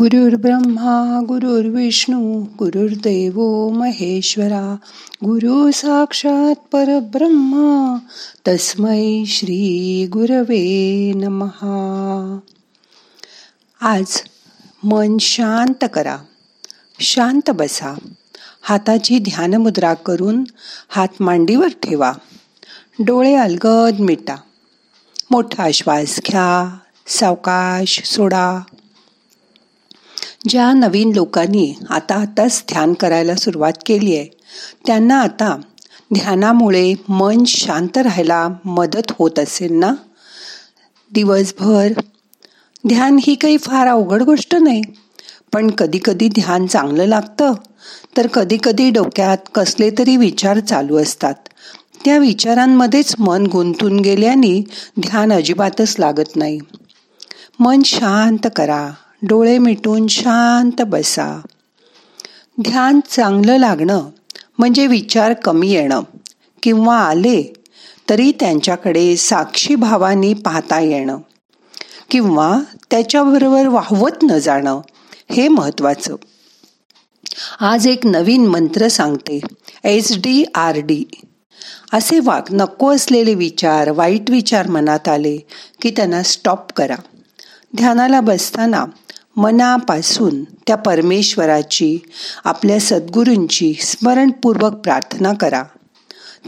गुरुर् ब्रह्मा गुरुर्विष्णू गुरुर्देव महेश्वरा गुरु साक्षात परब्रह्मा तस्मै श्री गुरवे नमहा. आज मन शांत करा शांत बसा हाताची ध्यान मुद्रा करून हात मांडीवर ठेवा डोळे अलगद मिटा मोठा श्वास घ्या सावकाश सोडा. ज्या नवीन लोकांनी आता आताच ध्यान करायला सुरुवात केली आहे त्यांना आता ध्यानामुळे मन शांत राहायला मदत होत असेल ना? दिवसभर ध्यान ही काही फार अवघड गोष्ट नाही पण कधीकधी ध्यान चांगलं लागतं. तर कधीकधी डोक्यात कसले तरी विचार चालू असतात. त्या विचारांमध्येच मन गुंतून गेल्याने ध्यान अजिबातच लागत नाही. मन शांत करा. डोळे मिटून शांत बसा. ध्यान चांगलं लागणं म्हणजे विचार कमी येणं. किंवा आले तरी त्यांच्याकडे साक्षीभावानी पाहता येणं. किंवा त्याच्याबरोबर वाहवत न जाणं हे महत्वाचं आज एक नवीन मंत्र सांगते एस डी आर डी. असे वाग नको असलेले विचार वाईट विचार मनात आले की त्यांना स्टॉप करा. ध्यानाला बसताना मनापासून त्या परमेश्वराची आपल्या सद्गुरूंची स्मरणपूर्वक प्रार्थना करा.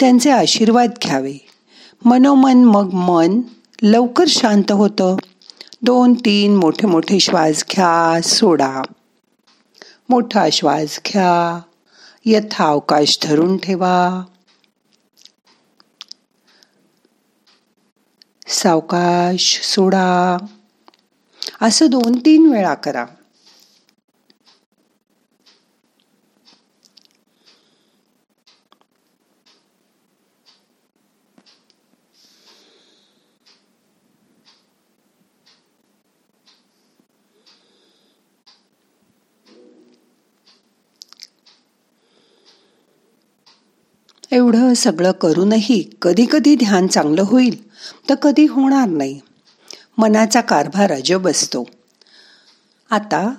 त्यांचे आशीर्वाद घ्यावे. मनोमन मग मन. लवकर शांत होतं. दोन तीन मोठे मोठे श्वास घ्या सोडा. मोठा श्वास घ्या. यथावकाश धरून ठेवा. सावकाश सोडा. असं दोन तीन वेळा करा. एवढं सगळं करूनही कधी कधी ध्यान चांगलं होईल तर कधी होणार नाही. मनाचा कारभार अजब असतो. आता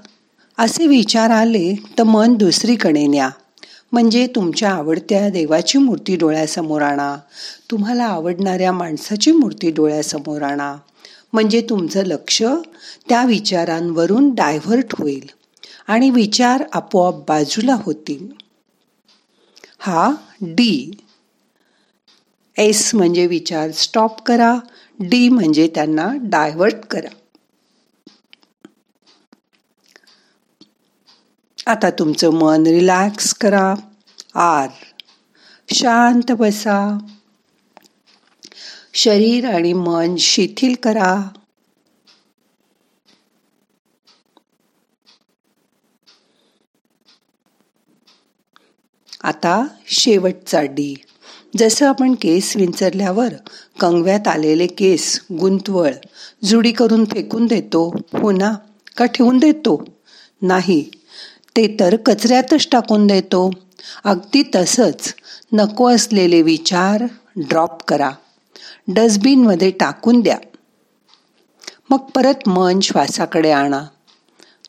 असे विचार आले तर मन दुसरीकडे न्या. म्हणजे तुमच्या आवडत्या देवाची मूर्ती डोळ्यासमोर आणा. तुम्हाला आवडणाऱ्या माणसाची मूर्ती डोळ्यासमोर आणा. म्हणजे तुमचं लक्ष त्या विचारांवरून डायव्हर्ट होईल आणि विचार आपोआप बाजूला होतील. हा डी. एस म्हणजे विचार स्टॉप करा. डी म्हणजे त्यांना डायव्हर्ट करा. आता तुमचं मन रिलॅक्स करा. आर शांत बसा. शरीर आणि मन शिथिल करा. आता शेवटचा डी जसं आपण केस विंचरल्यावर कंगव्यात आलेले केस गुंतवळ जुडी करून फेकून देतो हो ना? का ठेवून देतो? नाही. ते तर कचऱ्यातच टाकून देतो. अगदी तसंच नको असलेले विचार ड्रॉप करा. डस्टबिनमध्ये टाकून द्या. मग परत मन श्वासाकडे आणा.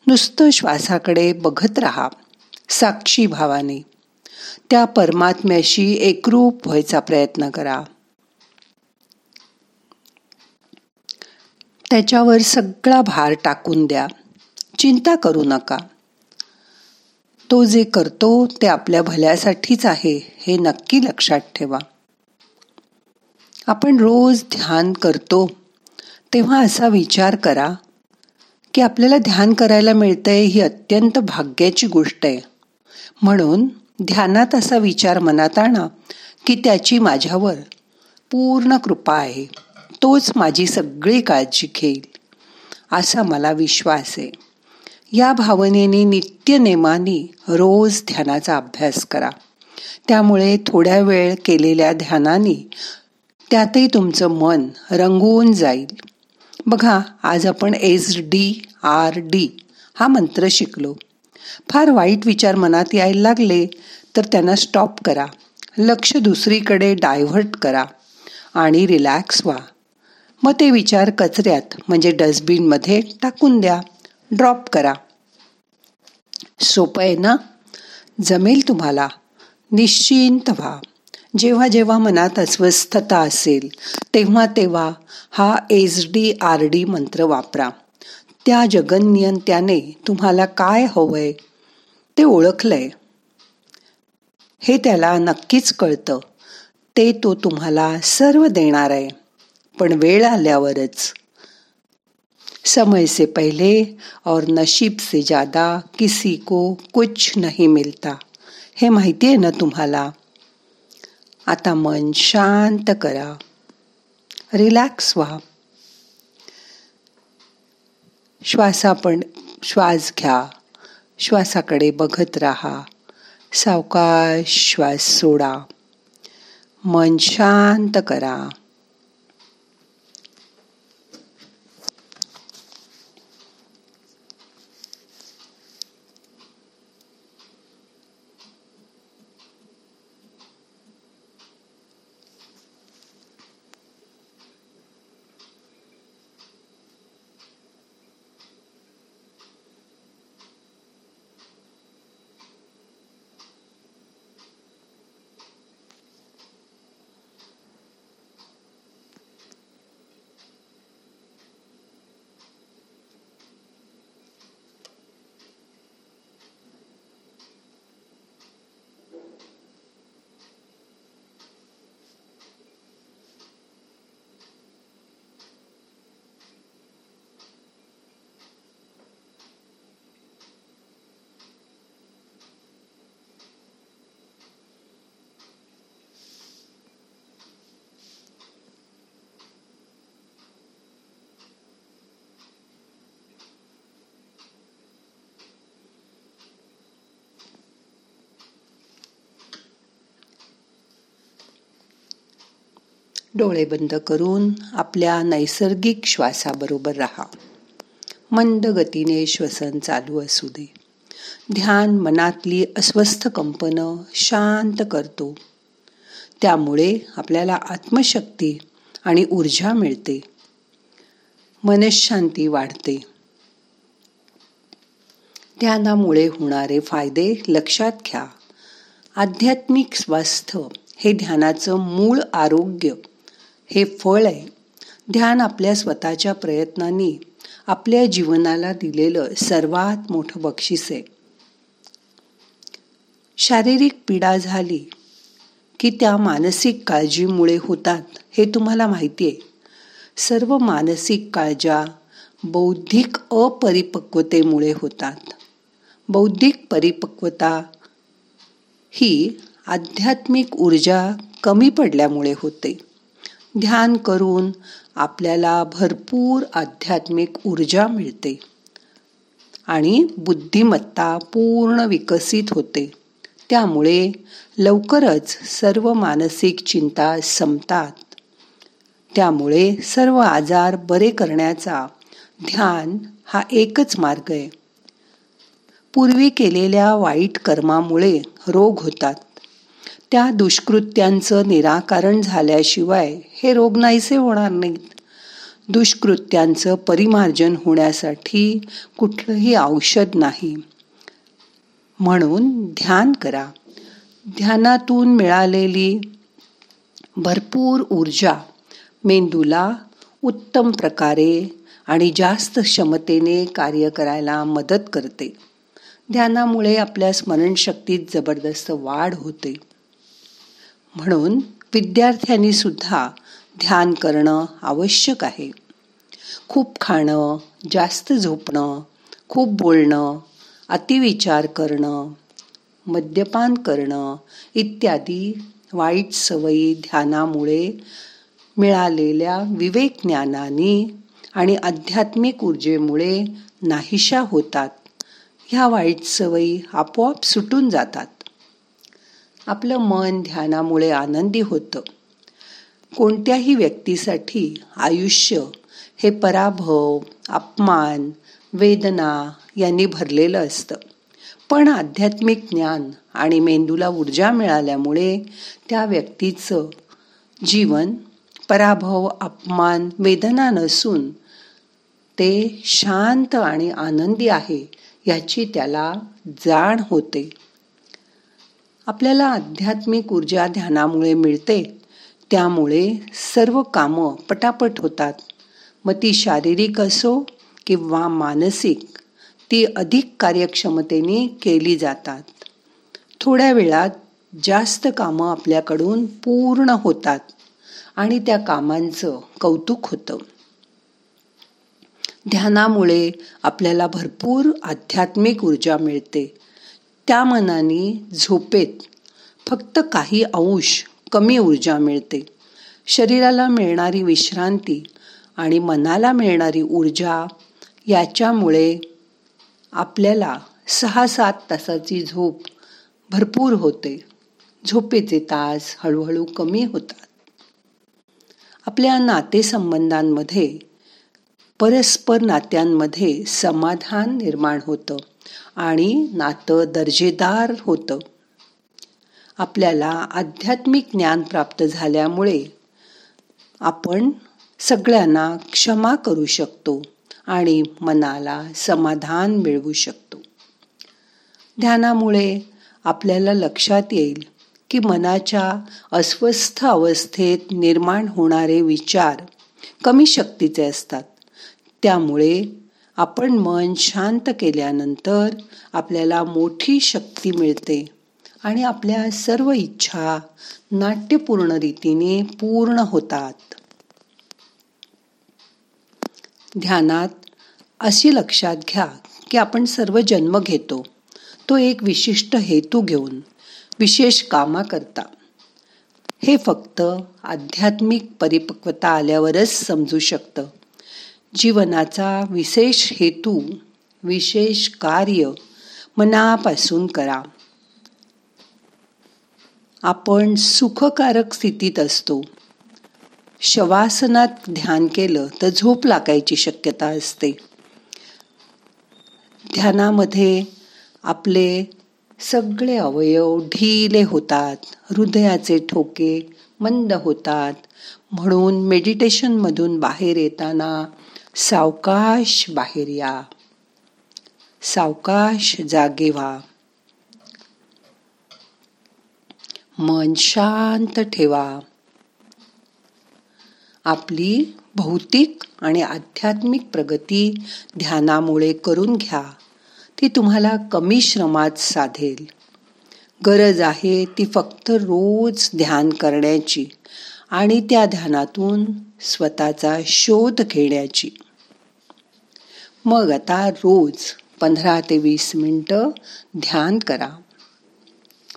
नुसतं श्वासाकडे बघत राहा साक्षी भावाने. त्या परमात्म्याशी एकरूप व्हायचा प्रयत्न करा. त्याच्यावर सगळा भार टाकून द्या. चिंता करू नका. तो जे करतो ते आपल्या भल्यासाठीच आहे हे नक्की लक्षात ठेवा. आपण रोज ध्यान करतो तेव्हा असा विचार करा की आपल्याला ध्यान करायला मिळतंय ही अत्यंत भाग्याची गोष्ट आहे. म्हणून ध्यानात असा विचार मनात आणा की त्याची माझ्यावर पूर्ण कृपा आहे. तोच माझी सगळी काळजी घेईल. असा मला विश्वास आहे. या भावनेने नित्य नेमाने रोज ध्यानाचा अभ्यास करा. त्यामुळे थोड्या वेळ केलेल्या ध्यानाने त्यातही तुमचं मन रंगवून जाईल. बघा आज आपण एस डी आर डी हा मंत्र शिकलो. फार वाईट विचार मनात यायला लागले तर त्यांना स्टॉप करा. लक्ष दुसरीकडे डायव्हर्ट करा आणि रिलॅक्स व्हा. मग ते विचार कचऱ्यात म्हणजे डस्टबिनमध्ये टाकून द्या. ड्रॉप करा. सोपं आहे ना? जमेल तुम्हाला. निश्चिंत व्हा. जेव्हा जेव्हा मनात अस्वस्थता असेल तेव्हा तेव्हा हा एस डी आर डी मंत्र वापरा. त्या जगनियंत्याने तुम्हाला काय हवंय ते ओळखलंय. हे त्याला नक्कीच कळतं. ते तो तुम्हाला सर्व देणार आहे. पण वेळ आल्यावरच. समय से पहले और नशीब से ज्यादा किसी को कुछ नहीं मिलता. हे माहिती आहे ना तुम्हाला? आता मन शांत करा. रिलॅक्स व्हा. श्वासापण श्वास घ्या. श्वासाकडे बघत राहा. सावकाश श्वास सोडा. मन शांत करा. डोळे बंद करून आपल्या नैसर्गिक श्वासाबरोबर राहा. मंद गतीने श्वसन चालू असू दे. ध्यान मनातली अस्वस्थ कंपनं शांत करतो. त्यामुळे आपल्याला आत्मशक्ती आणि ऊर्जा मिळते. मनशांती वाढते. ध्यानामुळे होणारे फायदे लक्षात घ्या. आध्यात्मिक स्वास्थ्य हे ध्यानाचं मूळ आरोग्य. हे फळ आहे. ध्यान आपल्या स्वतःच्या प्रयत्नांनी आपल्या जीवनाला दिलेलं सर्वात मोठं बक्षीस आहे. शारीरिक पीडा झाली की त्या मानसिक काळजीमुळे होतात हे तुम्हाला माहिती आहे. सर्व मानसिक काळजा बौद्धिक अपरिपक्वतेमुळे होतात. बौद्धिक परिपक्वता ही आध्यात्मिक ऊर्जा कमी पडल्यामुळे होते. ध्यान करून आपल्याला भरपूर आध्यात्मिक ऊर्जा मिळते आणि बुद्धिमत्ता पूर्ण विकसित होते. त्यामुळे लवकरच सर्व मानसिक चिंता संपतात. त्यामुळे सर्व आजार बरे करण्याचा ध्यान हा एकच मार्ग आहे. पूर्वी केलेल्या वाईट कर्मामुळे रोग होतात. त्या दुष्कृत्यांचं निराकरण झाल्याशिवाय हे रोग नाहीसे होणार नाहीत. दुष्कृत्यांचं परिमार्जन होण्यासाठी कुठलंही औषध नाही. म्हणून ध्यान करा. ध्यानातून मिळालेली भरपूर ऊर्जा मेंदूला उत्तम प्रकारे आणि जास्त क्षमतेने कार्य करायला मदत करते. ध्यानामुळे आपल्या स्मरणशक्तीत जबरदस्त वाढ होते. म्हणून विद्यार्थ्यांनी सुद्धा ध्यान करणं आवश्यक आहे. खूप खाणं जास्त झोपणं खूप बोलणं अतिविचार करणं मद्यपान करणं इत्यादी वाईट सवयी ध्यानामुळे मिळालेल्या विवेक ज्ञानाने आणि आध्यात्मिक ऊर्जेमुळे नाहीशा होतात. ह्या वाईट सवयी आपोआप सुटून जातात. आपलं मन ध्यानामुळे आनंदी होतं. कोणत्याही व्यक्तीसाठी आयुष्य हे पराभव अपमान वेदना यांनी भरलेलं असतं. पण आध्यात्मिक ज्ञान आणि मेंदूला ऊर्जा मिळाल्यामुळे त्या व्यक्तीचं जीवन पराभव अपमान वेदना नसून ते शांत आणि आनंदी आहे याची त्याला जाण होते. आपल्याला आध्यात्मिक ऊर्जा ध्यानामुळे मिळते. त्यामुळे सर्व कामं पटापट होतात. मग ती शारीरिक असो किंवा मानसिक ती अधिक कार्यक्षमतेने केली जातात. थोड्या वेळात जास्त कामं आपल्याकडून पूर्ण होतात आणि त्या कामांचं कौतुक होतं. ध्यानामुळे आपल्याला भरपूर आध्यात्मिक ऊर्जा मिळते. त्या मनाने झोपेत फक्त काही अंश कमी ऊर्जा मिळते. शरीराला मिळणारी विश्रांती आणि मनाला मिळणारी ऊर्जा याच्यामुळे आपल्याला सहा सात तासाची झोप भरपूर होते. झोपेचे तास हळूहळू कमी होतात. आपल्या नातेसंबंधांमध्ये परस्पर नात्यांमध्ये समाधान निर्माण होतं. आणि नातं दर्जेदार होतं. आपल्याला आध्यात्मिक ज्ञान प्राप्त झाल्यामुळे आपण सगळ्यांना क्षमा करू शकतो आणि मनाला समाधान मिळवू शकतो. ध्यानामुळे आपल्याला लक्षात येईल की मनाच्या अस्वस्थ अवस्थेत निर्माण होणारे विचार कमी शक्तीचे असतात. त्यामुळे आपण मन शांत केल्यानंतर आपल्याला मोठी शक्ती मिळते आणि आपल्या सर्व इच्छा नाट्यपूर्ण रीतीने पूर्ण होतात. ध्यानात अशी लक्षात घ्या की आपण सर्व जन्म घेतो. तो एक विशिष्ट हेतू घेऊन विशेष कामा करता. हे फक्त आध्यात्मिक परिपक्वता आल्यावरच समजू शकतं. जीवनाचा विशेष हेतू विशेष कार्य मनापासून करा. आपण सुखकारक स्थितीत असतो. शवासनात ध्यान केलं तर झोप लागायची शक्यता असते. ध्यानामध्ये आपले सगळे अवयव ढिले होतात हृदयाचे ठोके मंद होतात. म्हणून मेडिटेशनमधून बाहेर येताना सावकाश बाहेर या. सावकाश जागे व्हा. मन शांत ठेवा. आपली भौतिक आणि आध्यात्मिक प्रगती ध्यानामुळे करून घ्या. ती तुम्हाला कमी श्रमात साधेल. गरज आहे ती फक्त रोज ध्यान करण्याची आणि त्या ध्यानातून स्वतःचा शोध घेण्याची. मग आता रोज पंधरा ते वीस मिनटं ध्यान करा.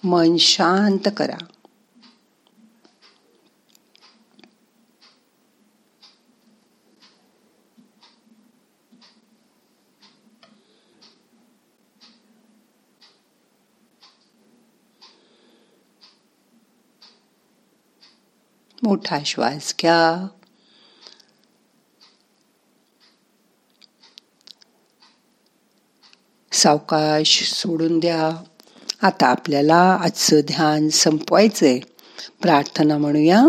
मन शांत करा. मोठा श्वास घ्या. सावकाश सोडून द्या. आता आपल्याला आजचं ध्यान संपवायचंय. प्रार्थना म्हणूया.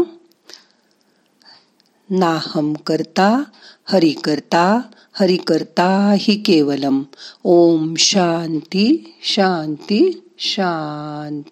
नाहम करता हरि करता हरि करता हि केवलम. ओम शांती शांती शांती